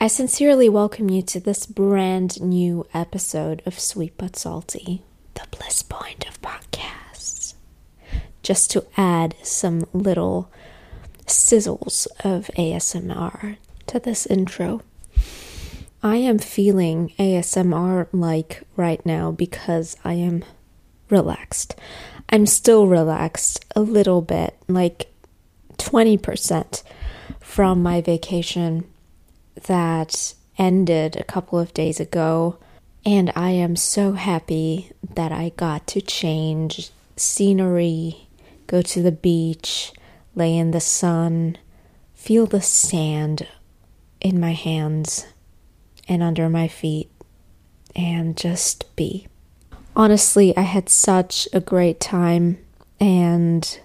I sincerely welcome you to this brand new episode of Sweet But Salty, the bliss point of podcasts. Just to add some little sizzles of ASMR to this intro. I am feeling ASMR like right now because I am relaxed. I'm still relaxed a little bit, like 20% from my vacation that ended a couple of days ago. And I am so happy that I got to change scenery, go to the beach, lay in the sun, feel the sand in my hands and under my feet, and just be. Honestly, I had such a great time, and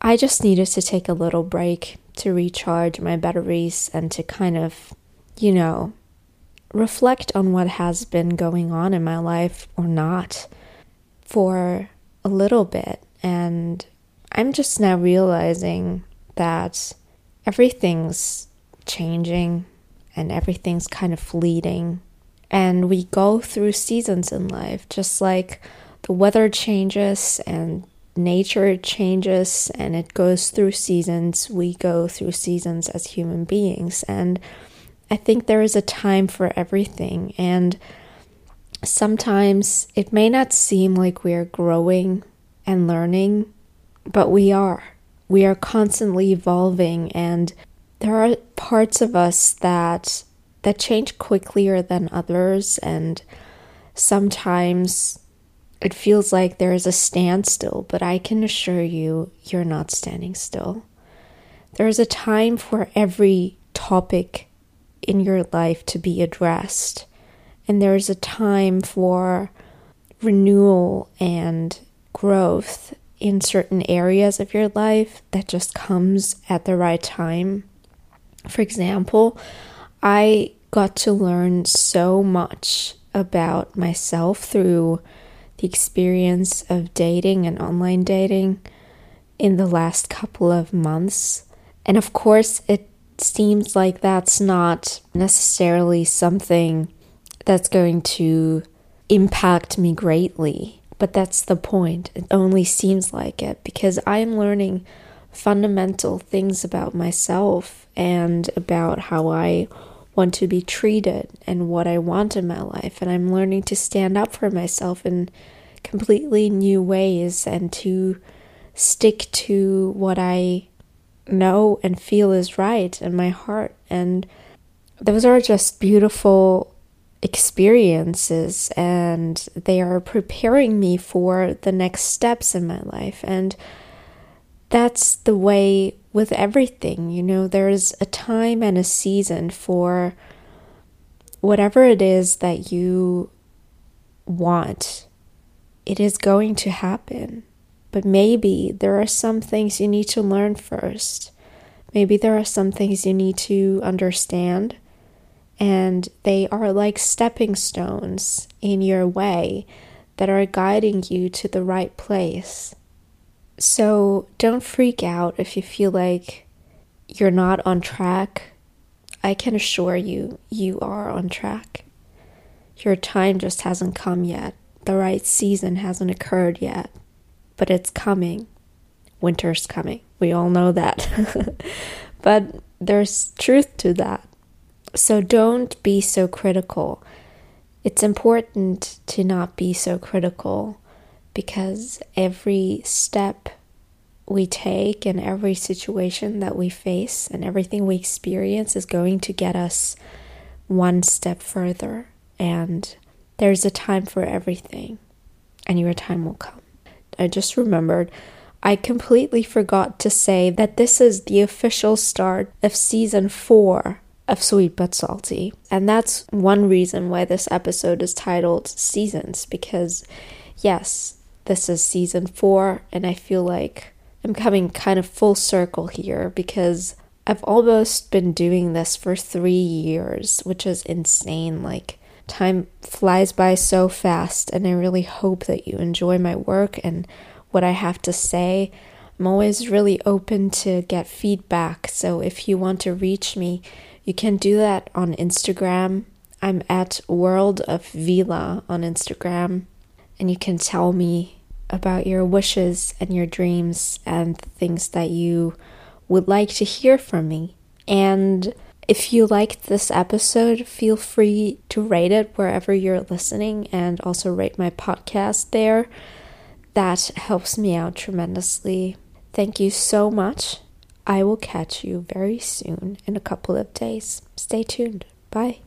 I just needed to take a little break to recharge my batteries and to kind of you know, reflect on what has been going on in my life or not for a little bit. And I'm just now realizing that everything's changing and everything's kind of fleeting. And we go through seasons in life, just like the weather changes and nature changes and it goes through seasons. We go through seasons as human beings. And I think there is a time for everything. And sometimes it may not seem like we are growing and learning, but we are. We are constantly evolving and there are parts of us that that change quicker than others and sometimes it feels like there is a standstill, but I can assure you you're not standing still. There is a time for every topic in your life to be addressed. And there's a time for renewal and growth in certain areas of your life that just comes at the right time. For example, I got to learn so much about myself through the experience of dating and online dating in the last couple of months. And of course, it seems like that's not necessarily something that's going to impact me greatly. But that's the point. It only seems like it because I'm learning fundamental things about myself and about how I want to be treated and what I want in my life. And I'm learning to stand up for myself in completely new ways and to stick to what I know and feel is right in my heart. And those are just beautiful experiences and they are preparing me for the next steps in my life. And that's the way with everything, you know, there's a time and a season for whatever it is that you want. It is going to happen. But maybe there are some things you need to learn first. Maybe there are some things you need to understand, and they are like stepping stones in your way that are guiding you to the right place. So don't freak out if you feel like you're not on track. I can assure you, you are on track. Your time just hasn't come yet. The right season hasn't occurred yet but it's coming. Winter's coming. We all know that. but there's truth to that. So don't be so critical. It's important to not be so critical because every step we take and every situation that we face and everything we experience is going to get us one step further. And there's a time for everything, and your time will come. I just remembered I completely forgot to say that this is the official start of season four of Sweet But Salty. And that's one reason why this episode is titled Seasons, because yes, this is season four, and I feel like I'm coming kind of full circle here because I've almost been doing this for three years, which is insane. Like, Time flies by so fast, and I really hope that you enjoy my work and what I have to say. I'm always really open to get feedback, so if you want to reach me, You can do that on Instagram. I'm at World of Vila on Instagram, and you can tell me about your wishes and your dreams and things that you would like to hear from me. And if you liked this episode, feel free to rate it wherever you're listening and also rate my podcast there. That helps me out tremendously. Thank you so much. I will catch you very soon in a couple of days. Stay tuned. Bye.